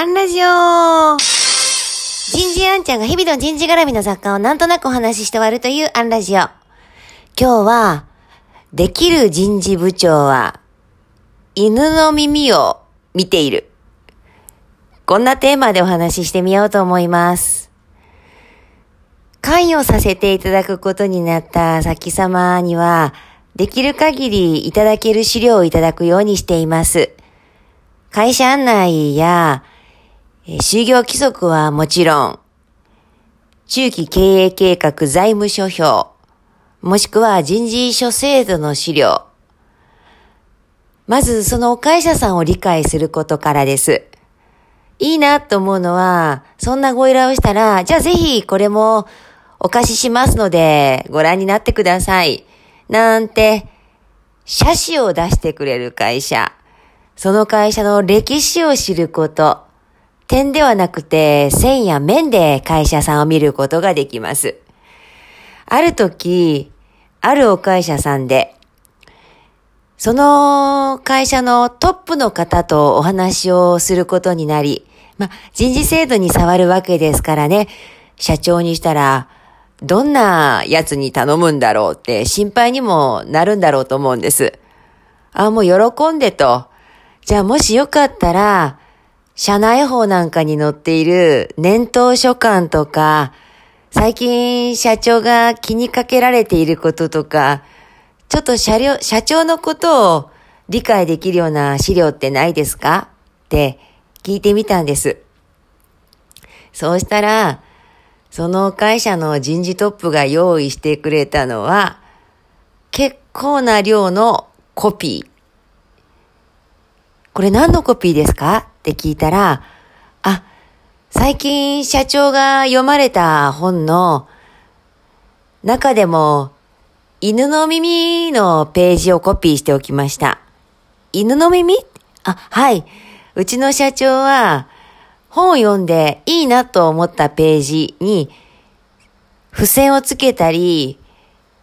アンラジオ人事アンちゃんが日々の人事絡みの雑貨をなんとなくお話しして終わるというアンラジオ。今日は、できる人事部長は、犬の耳を見ている。こんなテーマでお話ししてみようと思います。関与させていただくことになった先様には、できる限りいただける資料をいただくようにしています。会社案内や、就業規則はもちろん、中期経営計画財務諸表、もしくは人事諸制度の資料。まずその会社さんを理解することからです。いいなと思うのは、そんなご依頼をしたら、じゃあぜひこれもお貸ししますのでご覧になってください。なんて、写真を出してくれる会社。その会社の歴史を知ること。点ではなくて線や面で会社さんを見ることができます。ある時、あるお会社さんで、その会社のトップの方とお話をすることになり、ま人事制度に触るわけですからね、社長にしたら、どんなやつに頼むんだろうって心配にもなるんだろうと思うんです。あ、もう喜んでと。じゃあもしよかったら、社内法なんかに載っている年頭書簡とか、最近社長が気にかけられていることとか、ちょっと社社長のことを理解できるような資料ってないですか？って聞いてみたんです。そうしたら、その会社の人事トップが用意してくれたのは、結構な量のコピー。これ何のコピーですか？って聞いたら、あ、最近社長が読まれた本の中でも犬の耳のページをコピーしておきました。犬の耳？あ、はい。うちの社長は本を読んでいいなと思ったページに付箋をつけたり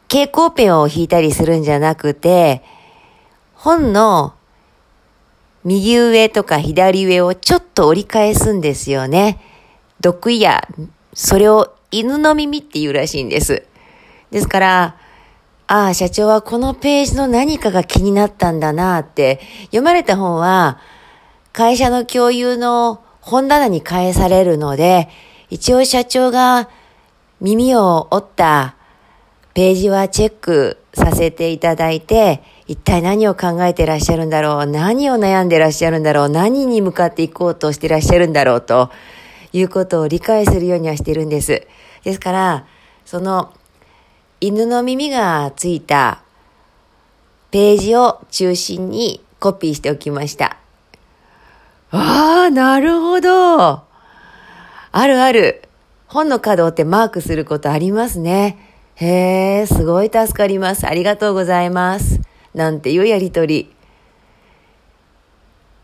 蛍光ペンを引いたりするんじゃなくて本の右上とか左上をちょっと折り返すんですよね。毒や、それを犬の耳って言うらしいんです。ですから、ああ、社長はこのページの何かが気になったんだなって、読まれた本は、会社の共有の本棚に返されるので、一応社長が耳を折ったページはチェックさせていただいて、一体何を考えてらっしゃるんだろう、何を悩んでらっしゃるんだろう、何に向かっていこうとしてらっしゃるんだろうと？いうことを理解するようにはしてるんです。ですから、その犬の耳がついたページを中心にコピーしておきました。ああ、なるほど。あるある。本の角ってマークすることありますね。へえ、すごい助かります。ありがとうございます。なんていうやりとり。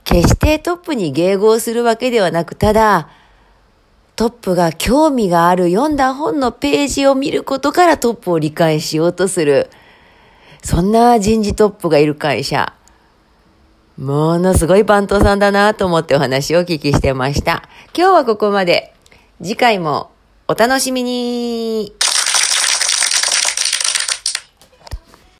決してトップに迎合するわけではなく、ただ、トップが興味がある読んだ本のページを見ることからトップを理解しようとする。そんな人事トップがいる会社。ものすごい番頭さんだなと思ってお話をお聞きしてました。今日はここまで。次回もお楽しみに。